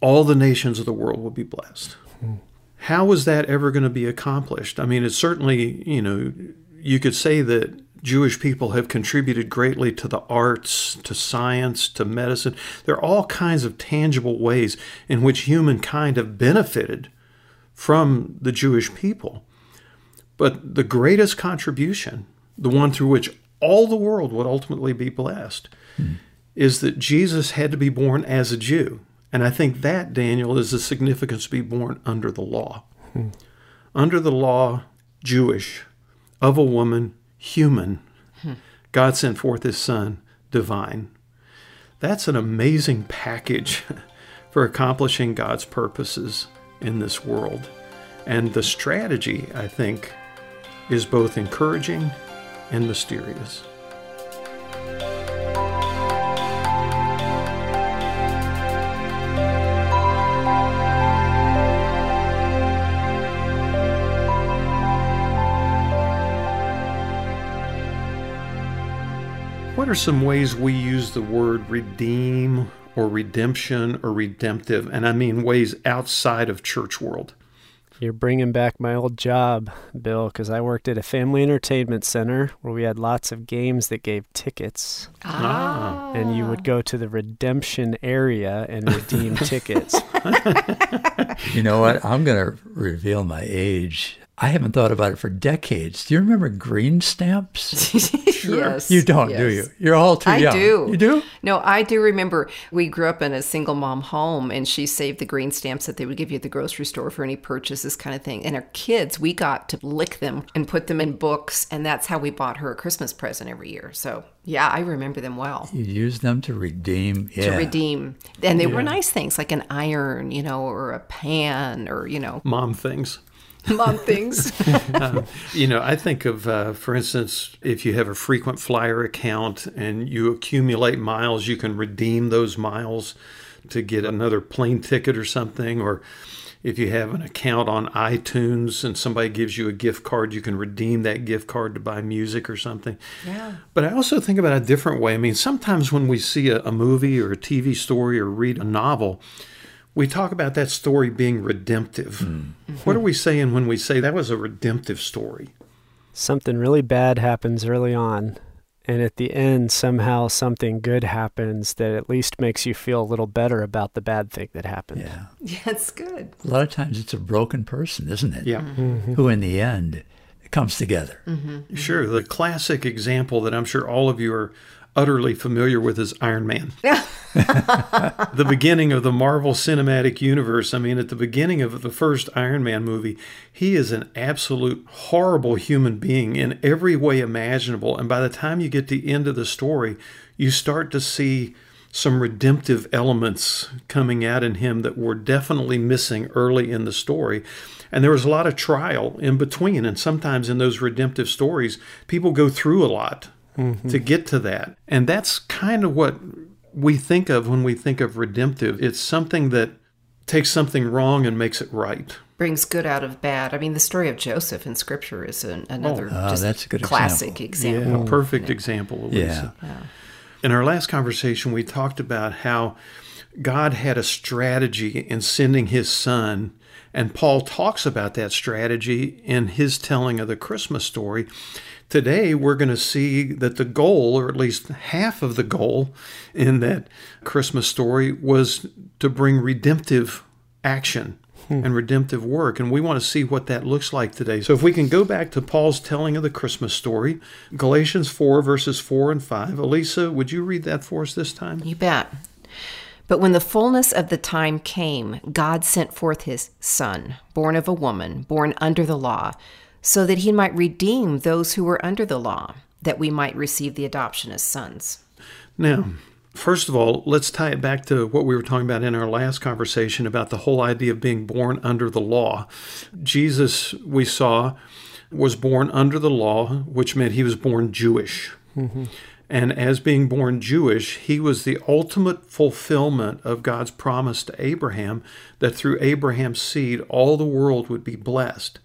all the nations of the world will be blessed. How is that ever going to be accomplished? I mean, it's certainly, you know, you could say that Jewish people have contributed greatly to the arts, to science, to medicine. There are all kinds of tangible ways in which humankind have benefited from the Jewish people. But the greatest contribution, the one through which all the world would ultimately be blessed, hmm. is that Jesus had to be born as a Jew. And I think that, Daniel, is the significance to be born under the law. Under the law, Jewish, of a woman, human. God sent forth his son, divine. That's an amazing package for accomplishing God's purposes in this world. And the strategy, I think, is both encouraging and mysterious. What are some ways we use the word redeem or redemption or redemptive? And I mean ways outside of church world. You're bringing back my old job, Bill, because I worked at a family entertainment center where we had lots of games that gave tickets. Ah. And you would go to the redemption area and redeem tickets. You know what? I'm going to reveal my age. I haven't thought about it for decades. Do you remember green stamps? Yes. You don't, do you? You're all too I young. do. You do? No, I do remember we grew up in a single mom home and she saved the green stamps that they would give you at the grocery store for any purchases kind of thing. And our kids, we got to lick them and put them in books and that's how we bought her a Christmas present every year. So, yeah, I remember them well. You use them to redeem. Yeah. To redeem. And they were nice things like an iron, you know, or a pan or, you know, Mom things. mom things. You know, I think of, uh, for instance, if you have a frequent flyer account and you accumulate miles, you can redeem those miles to get another plane ticket or something. Or if you have an account on iTunes and somebody gives you a gift card, you can redeem that gift card to buy music or something. Yeah. But I also think about a different way. I mean, sometimes when we see a, a movie or a TV story or read a novel, we talk about that story being redemptive. Mm. What are we saying when we say that was a redemptive story? something really bad happens early on. And at the end, somehow something good happens that at least makes you feel a little better about the bad thing that happened. Yeah. yeah, it's good. A lot of times it's a broken person, isn't it? Yeah. Mm-hmm. Mm-hmm. Who in the end comes together. Mm-hmm. Sure. The classic example that I'm sure all of you are utterly familiar with is Iron Man. the beginning of the Marvel Cinematic Universe. I mean, at the beginning of the first Iron Man movie, he is an absolute horrible human being in every way imaginable. And by the time you get to the end of the story, you start to see some redemptive elements coming out in him that were definitely missing early in the story. And there was a lot of trial in between. And sometimes in those redemptive stories, people go through a lot Mm-hmm. to get to that. And that's kind of what we think of when we think of redemptive. It's something that takes something wrong and makes it right. Brings good out of bad. I mean, the story of Joseph in Scripture is an, another oh, just that's a good classic example. A perfect example, Elisa. Yeah. In our last conversation, we talked about how God had a strategy in sending his son, and Paul talks about that strategy in his telling of the Christmas story. Today, we're going to see that the goal, or at least half of the goal in that Christmas story, was to bring redemptive action hmm. and redemptive work. And we want to see what that looks like today. So if we can go back to Paul's telling of the Christmas story, Galatians 4, verses 4 and 5. Elisa, would you read that for us this time? You bet. But when the fullness of the time came, God sent forth his Son, born of a woman, born under the law, so that he might redeem those who were under the law, that we might receive the adoption as sons. Now, first of all, let's tie it back to what we were talking about in our last conversation about the whole idea of being born under the law. Jesus, we saw, was born under the law, which meant he was born Jewish. Mm-hmm. And as being born Jewish, he was the ultimate fulfillment of God's promise to Abraham that through Abraham's seed all the world would be blessed.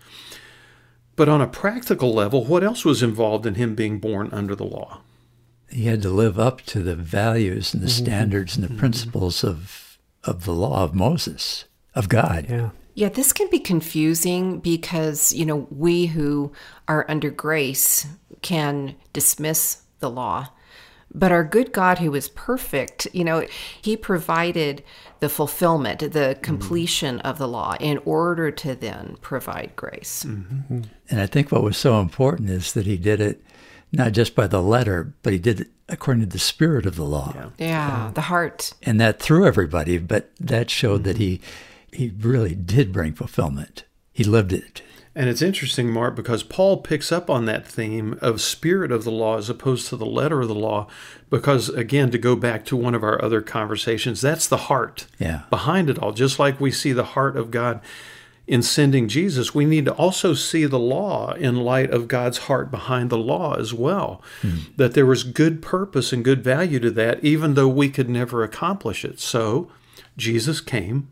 But on a practical level, what else was involved in him being born under the law? He had to live up to the values and the mm-hmm. standards and the mm-hmm. principles of, of the law of Moses, of God. Yeah. Yeah, this can be confusing because, you know, we who are under grace can dismiss the law. But our good God, who is perfect, you know, He provided the fulfillment, the mm-hmm. completion mm-hmm. of the law in order to then provide grace. Mm-hmm. And I think what was so important is that He did it not just by the letter, but He did it according to the spirit of the law. Yeah, yeah the heart. And that through everybody, but that showed mm-hmm. that He He really did bring fulfillment. He lived it. And it's interesting, Mart, because Paul picks up on that theme of spirit of the law as opposed to the letter of the law. Because, again, to go back to one of our other conversations, that's the heart yeah. behind it all. Just like we see the heart of God in sending Jesus, we need to also see the law in light of God's heart behind the law as well. Hmm. That there was good purpose and good value to that, even though we could never accomplish it. So, Jesus came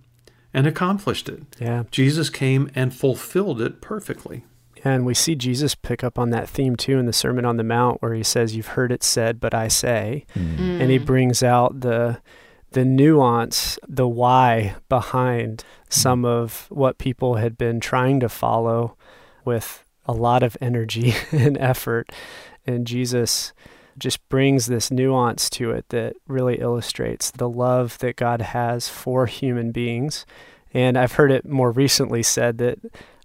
and accomplished it. Yeah. Jesus came and fulfilled it perfectly. And we see Jesus pick up on that theme too in the Sermon on the Mount where he says, You've heard it said, but I say. Mm. And he brings out the the nuance, the why behind some of what people had been trying to follow with a lot of energy and effort. And Jesus just brings this nuance to it that really illustrates the love that God has for human beings. And I've heard it more recently said that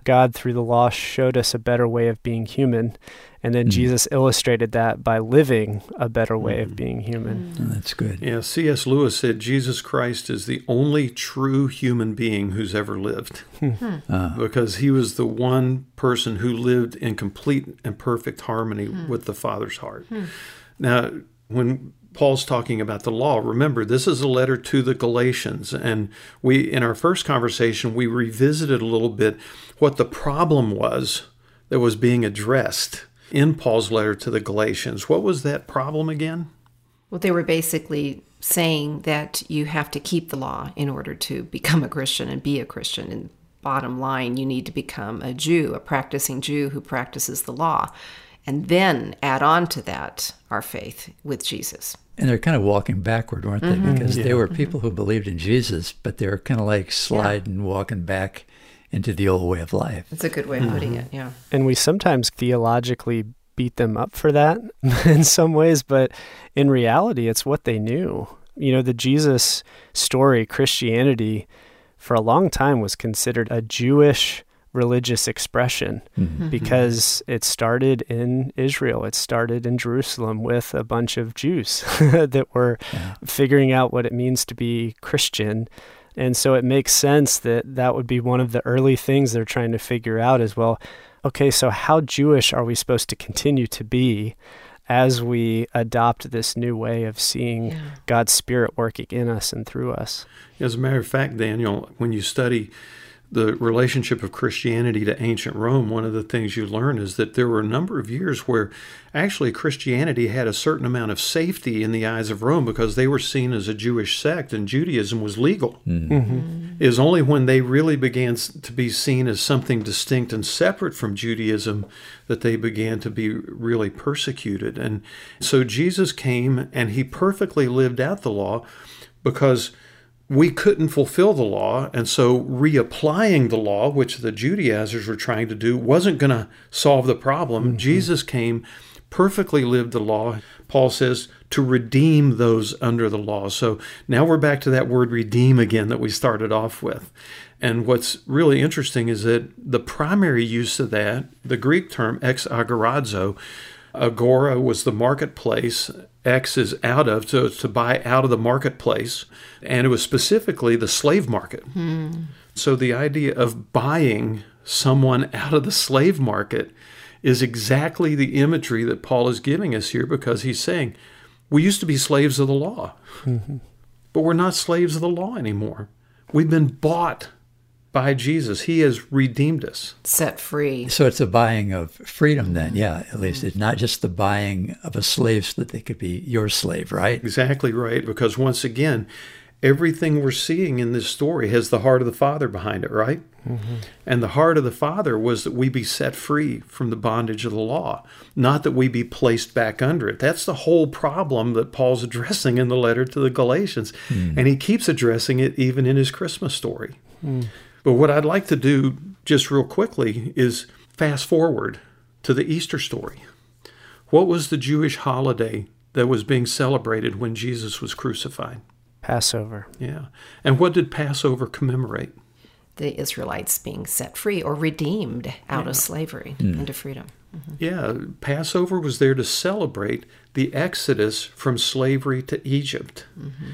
God, through the law, showed us a better way of being human. And then mm. Jesus illustrated that by living a better way mm. of being human. Mm. that's good. Yeah, C.S. Lewis said Jesus Christ is the only true human being who's ever lived. uh. Because he was the one person who lived in complete and perfect harmony hmm. with the Father's heart. Now, when Paul's talking about the law. Remember, this is a letter to the Galatians, and we in our first conversation we revisited a little bit what the problem was that was being addressed in Paul's letter to the Galatians. What was that problem again? Well, they were basically saying that you have to keep the law in order to become a Christian and be a Christian. And bottom line, you need to become a Jew, a practicing Jew who practices the law and then add on to that our faith with Jesus. And they're kind of walking backward, weren't they? Mm-hmm. Because yeah. they were people who believed in Jesus, but they were kind of like sliding, yeah. walking back into the old way of life. That's a good way of mm-hmm. putting it, yeah. And we sometimes theologically beat them up for that in some ways, but in reality, it's what they knew. You know, the Jesus story, Christianity, for a long time was considered a Jewish religious expression mm-hmm. because it started in Israel. It started in Jerusalem with a bunch of Jews that were yeah. figuring out what it means to be Christian. And so it makes sense that that would be one of the early things they're trying to figure out as well. Okay, so how Jewish are we supposed to continue to be as we adopt this new way of seeing yeah. God's Spirit working in us and through us? As a matter of fact, Daniel, when you study the relationship of Christianity to ancient Rome, one of the things you learn is that there were a number of years where actually Christianity had a certain amount of safety in the eyes of Rome because they were seen as a Jewish sect and Judaism was legal. Mm-hmm. Mm-hmm. It was only when they really began to be seen as something distinct and separate from Judaism that they began to be really persecuted. And so Jesus came and he perfectly lived out the law because we couldn't fulfill the law, and so reapplying the law, which the Judaizers were trying to do, wasn't going to solve the problem. Mm-hmm. Jesus came, perfectly lived the law. Paul says to redeem those under the law. So now we're back to that word redeem again that we started off with. And what's really interesting is that the primary use of that, the Greek term ex agorazo, agora was the marketplace X is out of to, to buy out of the marketplace. And it was specifically the slave market. Hmm. So the idea of buying someone out of the slave market is exactly the imagery that Paul is giving us here because he's saying, we used to be slaves of the law, mm-hmm. but we're not slaves of the law anymore. We've been bought by Jesus. He has redeemed us. Set free. So it's a buying of freedom then, yeah, at least. It's not just the buying of a slave so that they could be your slave, right? Exactly right. Because once again, everything we're seeing in this story has the heart of the Father behind it, right? Mm-hmm. And the heart of the Father was that we be set free from the bondage of the law, not that we be placed back under it. That's the whole problem that Paul's addressing in the letter to the Galatians. Mm. And he keeps addressing it even in his Christmas story. But what I'd like to do just real quickly is fast forward to the Easter story. What was the Jewish holiday that was being celebrated when Jesus was crucified? Passover. Yeah. And what did Passover commemorate? The Israelites being set free or redeemed out yeah. of slavery mm. into freedom. Mm-hmm. Yeah, Passover was there to celebrate the exodus from slavery to Egypt. Mm-hmm.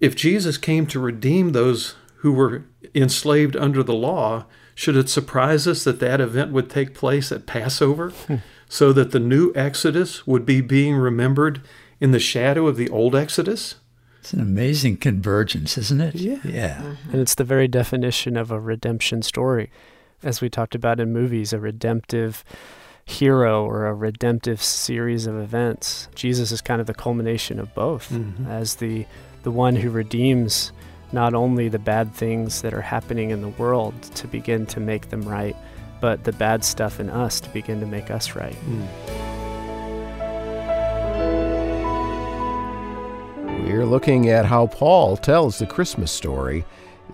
If Jesus came to redeem those who were enslaved under the law, should it surprise us that that event would take place at Passover hmm. so that the new Exodus would be being remembered in the shadow of the old Exodus? It's an amazing convergence, isn't it? Yeah. Yeah. Mm-hmm. And it's the very definition of a redemption story. As we talked about in movies, a redemptive hero or a redemptive series of events. Jesus is kind of the culmination of both mm-hmm. as the the one who redeems not only the bad things that are happening in the world to begin to make them right, but the bad stuff in us to begin to make us right. Mm. We're looking at how Paul tells the Christmas story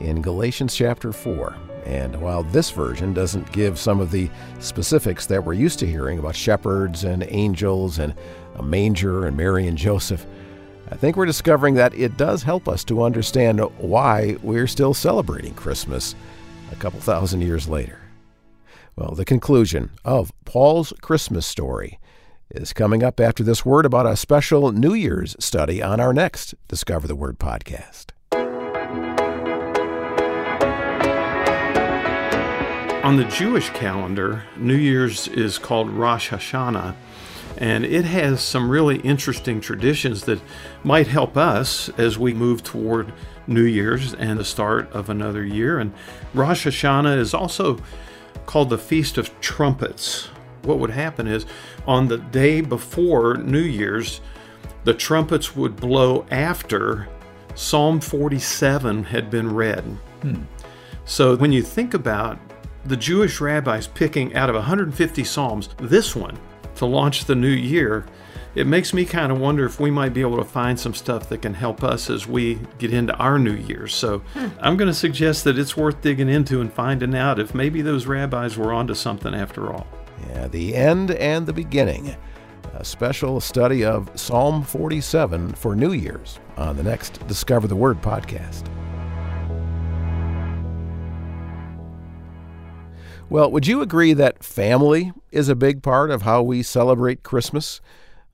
in Galatians chapter 4. And while this version doesn't give some of the specifics that we're used to hearing about shepherds and angels and a manger and Mary and Joseph, I think we're discovering that it does help us to understand why we're still celebrating Christmas a couple thousand years later. Well, the conclusion of Paul's Christmas story is coming up after this word about a special New Year's study on our next Discover the Word podcast. On the Jewish calendar, New Year's is called Rosh Hashanah, and it has some really interesting traditions that might help us as we move toward New Year's and the start of another year. And Rosh Hashanah is also called the Feast of Trumpets. What would happen is on the day before New Year's, the trumpets would blow after Psalm 47 had been read. Hmm. So when you think about the Jewish rabbis picking out of 150 Psalms this one to launch the new year, it makes me kind of wonder if we might be able to find some stuff that can help us as we get into our new year. So hmm. I'm going to suggest that it's worth digging into and finding out if maybe those rabbis were onto something after all. Yeah, the end and the beginning. A special study of Psalm 47 for New Year's on the next Discover the Word podcast. Well, would you agree that family is a big part of how we celebrate Christmas?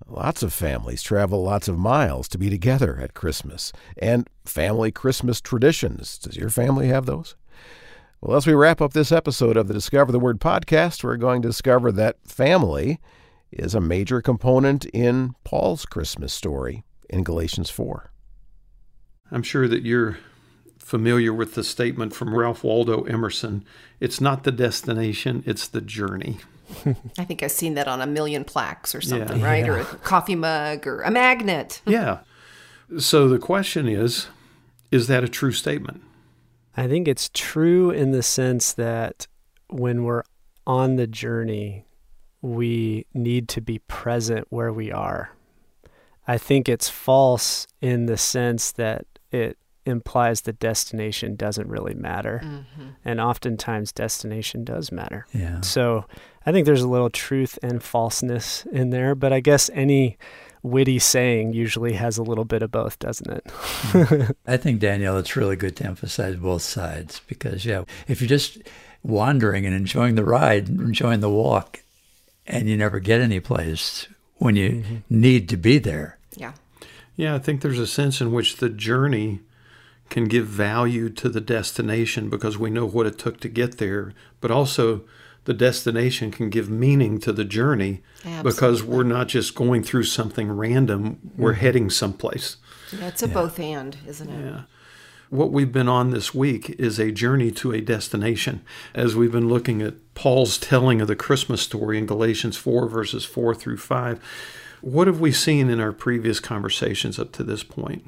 Lots of families travel lots of miles to be together at Christmas. And family Christmas traditions. Does your family have those? Well, as we wrap up this episode of the Discover the Word podcast, we're going to discover that family is a major component in Paul's Christmas story in Galatians 4. I'm sure that you're familiar with the statement from Ralph Waldo Emerson it's not the destination, it's the journey. I think I've seen that on a million plaques or something, yeah. right? Yeah. Or a coffee mug or a magnet. yeah. So the question is is that a true statement? I think it's true in the sense that when we're on the journey, we need to be present where we are. I think it's false in the sense that it implies the destination doesn't really matter. Mm-hmm. And oftentimes, destination does matter. Yeah. So I think there's a little truth and falseness in there, but I guess any witty saying usually has a little bit of both, doesn't it? I think, Daniel, it's really good to emphasize both sides because, yeah, if you're just wandering and enjoying the ride, enjoying the walk, and you never get any place when you mm-hmm. need to be there. Yeah. Yeah, I think there's a sense in which the journey can give value to the destination because we know what it took to get there, but also the destination can give meaning to the journey Absolutely. because we're not just going through something random, we're mm-hmm. heading someplace. Yeah, it's a yeah. both and, isn't it? Yeah. what we've been on this week is a journey to a destination. As we've been looking at Paul's telling of the Christmas story in Galatians 4, verses 4 through 5, what have we seen in our previous conversations up to this point?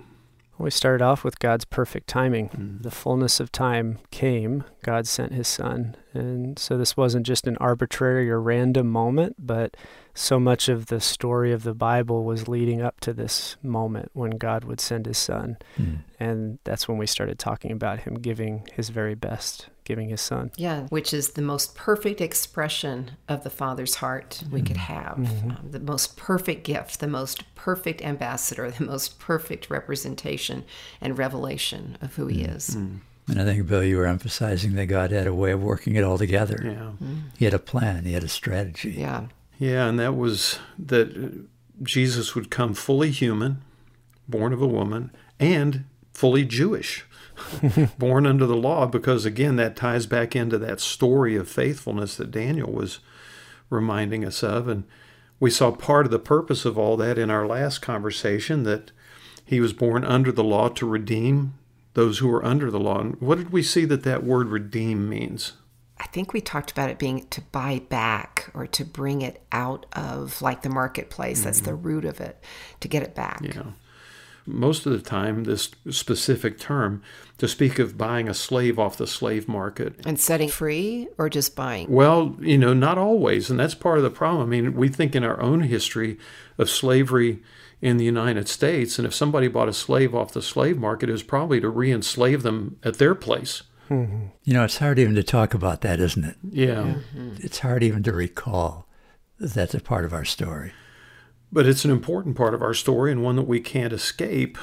We started off with God's perfect timing. Mm. The fullness of time came. God sent his son. And so this wasn't just an arbitrary or random moment, but so much of the story of the Bible was leading up to this moment when God would send his son. Mm. And that's when we started talking about him giving his very best, giving his son. Yeah, which is the most perfect expression of the Father's heart we could have. Um, the most perfect gift, the most perfect ambassador, the most perfect representation and revelation of who he is. And I think, Bill, you were emphasizing that God had a way of working it all together. Yeah. He had a plan, he had a strategy. Yeah. Yeah, and that was that uh, Jesus would come fully human, born of a woman, and fully Jewish, born under the law, because again, that ties back into that story of faithfulness that Daniel was reminding us of. And we saw part of the purpose of all that in our last conversation that he was born under the law to redeem those who were under the law. And what did we see that that word redeem means? I think we talked about it being to buy back or to bring it out of like the marketplace. That's mm-hmm. the root of it, to get it back. Yeah. Most of the time, this specific term to speak of buying a slave off the slave market. And setting free or just buying? Well, you know, not always. And that's part of the problem. I mean, we think in our own history of slavery in the United States, and if somebody bought a slave off the slave market, it was probably to re enslave them at their place. Mm-hmm. You know, it's hard even to talk about that, isn't it? Yeah. It's hard even to recall that that's a part of our story. But it's an important part of our story and one that we can't escape.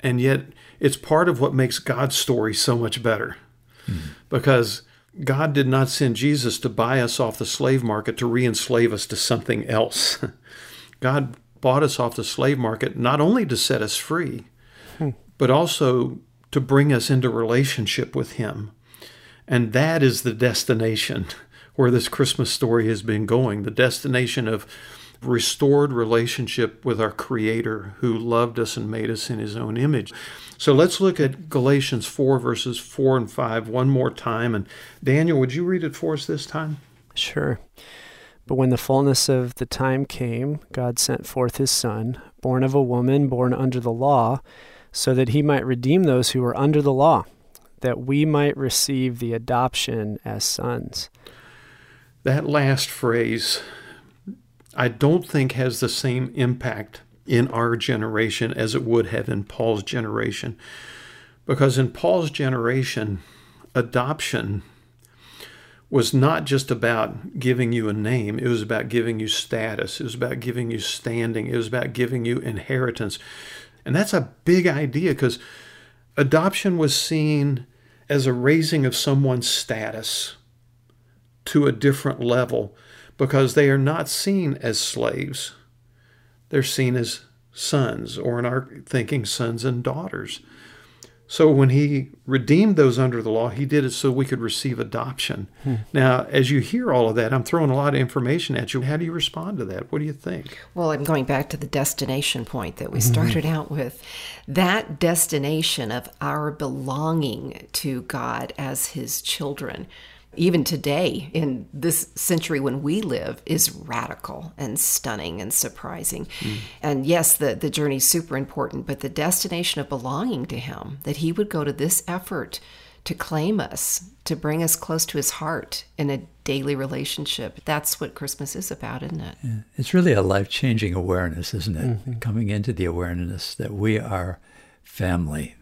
And yet, it's part of what makes God's story so much better. Mm-hmm. Because God did not send Jesus to buy us off the slave market to re enslave us to something else. God bought us off the slave market not only to set us free, hmm. but also to bring us into relationship with Him. And that is the destination where this Christmas story has been going the destination of restored relationship with our Creator who loved us and made us in His own image. So let's look at Galatians 4, verses 4 and 5 one more time. And Daniel, would you read it for us this time? Sure. But when the fullness of the time came, God sent forth his Son, born of a woman, born under the law, so that he might redeem those who were under the law, that we might receive the adoption as sons. That last phrase, I don't think has the same impact in our generation as it would have in Paul's generation. Because in Paul's generation, adoption was not just about giving you a name, it was about giving you status, it was about giving you standing, it was about giving you inheritance. And that's a big idea because adoption was seen as a raising of someone's status to a different level because they are not seen as slaves. They're seen as sons, or in our thinking, sons and daughters. So when he redeemed those under the law, he did it so we could receive adoption. Hmm. Now, as you hear all of that, I'm throwing a lot of information at you. How do you respond to that? What do you think? Well, I'm going back to the destination point that we mm-hmm. started out with. That destination of our belonging to God as His children, even today in this century when we live, is radical and stunning and surprising. And yes, the, the journey's super important, but the destination of belonging to Him, that He would go to this effort to claim us, to bring us close to His heart in a daily relationship. That's what Christmas is about, isn't it? It's really a life changing awareness, isn't it? Mm-hmm. Coming into the awareness that we are family.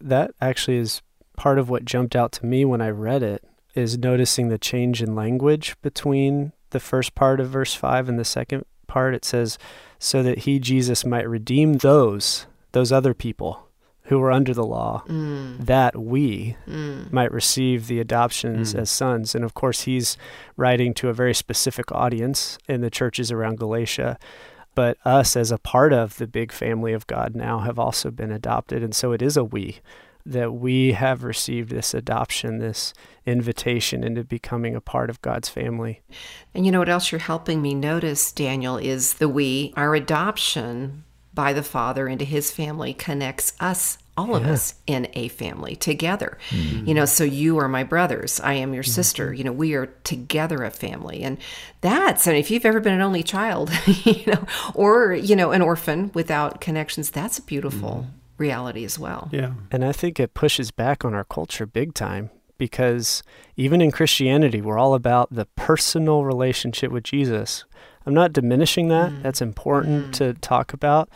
That actually is part of what jumped out to me when I read it is noticing the change in language between the first part of verse 5 and the second part. It says so that he Jesus might redeem those those other people who were under the law mm. that we mm. might receive the adoptions mm. as sons. And of course he's writing to a very specific audience in the churches around Galatia. But us as a part of the big family of God now have also been adopted. And so it is a we that we have received this adoption, this invitation into becoming a part of God's family. And you know what else you're helping me notice, Daniel, is the we, our adoption by the Father into his family connects us all of us in a family together. Hmm. You know, so you are my brothers, I am your mm-hmm. sister. You know, we are together a family. And that's, and if you've ever been an only child, you know, or, you know, an orphan without connections, that's a beautiful hmm. Reality as well. Yeah. And I think it pushes back on our culture big time because even in Christianity, we're all about the personal relationship with Jesus. I'm not diminishing that, mm-hmm. that's important mm-hmm. to talk about.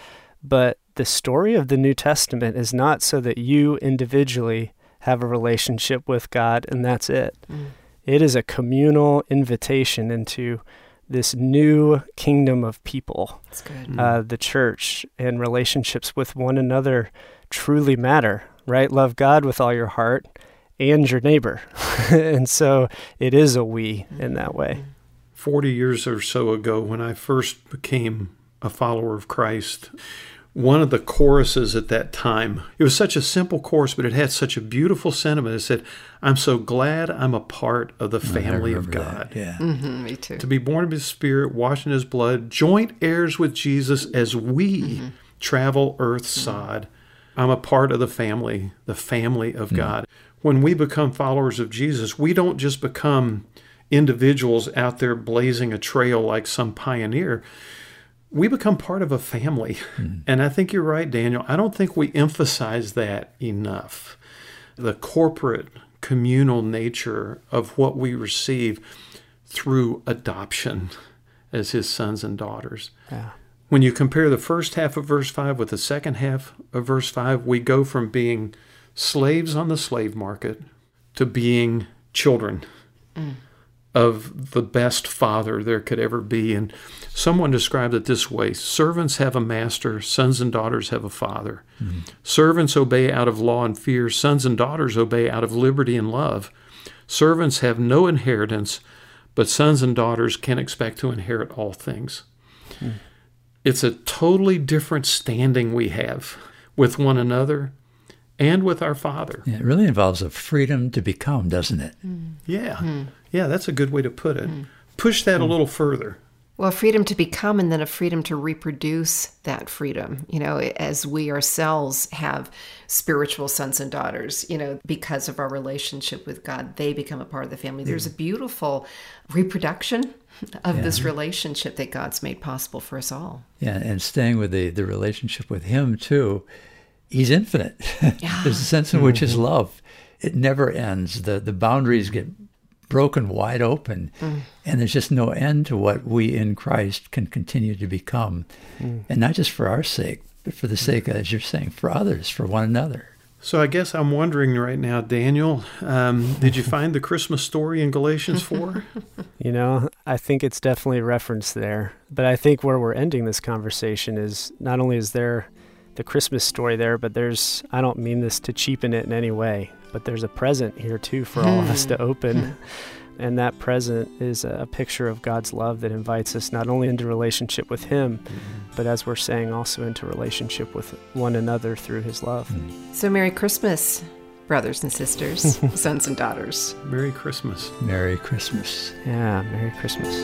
But the story of the New Testament is not so that you individually have a relationship with God and that's it. Mm. It is a communal invitation into this new kingdom of people That's good. uh, the church and relationships with one another truly matter, right? Love God with all your heart and your neighbor. and so it is a we in that way. 40 years or so ago, when I first became a follower of Christ, one of the choruses at that time, it was such a simple chorus, but it had such a beautiful sentiment. It said, I'm so glad I'm a part of the family of God. that, Yeah. Mhm, me too. To be born of his spirit, washed in his blood, joint heirs with Jesus as we mm-hmm. travel earth's mm-hmm. sod. I'm a part of the family, the family of God. When we become followers of Jesus, we don't just become individuals out there blazing a trail like some pioneer. We become part of a family. Mm-hmm. And I think you're right, Daniel. I don't think we emphasize that enough. The corporate, communal nature of what we receive through adoption as his sons and daughters. Yeah. When you compare the first half of verse 5 with the second half of verse 5, we go from being slaves on the slave market to being children mm. Of the best father there could ever be. And someone described it this way Servants have a master, sons and daughters have a father. Mm-hmm. Servants obey out of law and fear, sons and daughters obey out of liberty and love. Servants have no inheritance, but sons and daughters can expect to inherit all things. Hmm. It's a totally different standing we have with one another and with our Father. Yeah, It really involves a freedom to become, doesn't it? Hmm. Yeah. Hmm. Yeah, that's a good way to put it. Hmm. Push that a hmm. little further. Well, freedom to become and then a freedom to reproduce that freedom, you know, as we ourselves have spiritual sons and daughters, you know, because of our relationship with God, they become a part of the family. There's a beautiful reproduction of this relationship that God's made possible for us all. Yeah, and staying with the, the relationship with him too, he's infinite. There's a sense in which his mm-hmm. love, it never ends. The the boundaries get broken wide open mm. and there's just no end to what we in Christ can continue to become. Mm. And not just for our sake, but for the mm. sake, as you're saying, for others, for one another. So I guess I'm wondering right now, Daniel, um, did you find the Christmas story in Galatians 4? You know, I think it's definitely referenced there. But I think where we're ending this conversation is not only is there the Christmas story there, but there's, I don't mean this to cheapen it in any way, but there's a present here too for all of us to hmm. open. Hmm. And that present is a picture of God's love that invites us not only into relationship with Him, mm-hmm. but as we're saying, also into relationship with one another through His love. Hmm. So, Merry Christmas, brothers and sisters, sons and daughters. Merry Christmas. Merry Christmas. Yeah, Merry Christmas.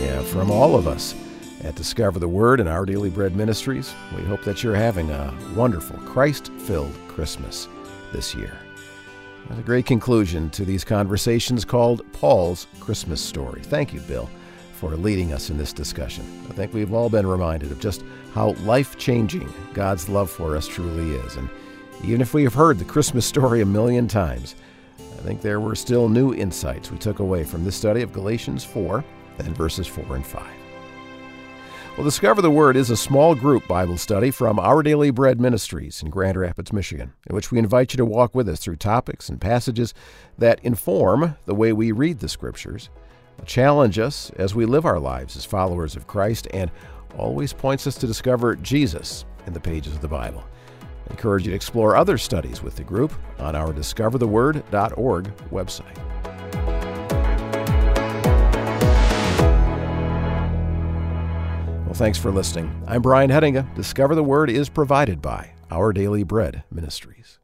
Yeah, from all of us at Discover the Word and Our Daily Bread Ministries, we hope that you're having a wonderful, Christ filled Christmas this year. That's a great conclusion to these conversations called Paul's Christmas Story. Thank you, Bill, for leading us in this discussion. I think we've all been reminded of just how life changing God's love for us truly is. And even if we have heard the Christmas story a million times, I think there were still new insights we took away from this study of Galatians 4 and verses 4 and 5. Well, Discover the Word is a small group Bible study from Our Daily Bread Ministries in Grand Rapids, Michigan, in which we invite you to walk with us through topics and passages that inform the way we read the Scriptures, challenge us as we live our lives as followers of Christ, and always points us to discover Jesus in the pages of the Bible. I encourage you to explore other studies with the group on our discovertheword.org website. Thanks for listening. I'm Brian Hettinga. Discover the Word is provided by Our Daily Bread Ministries.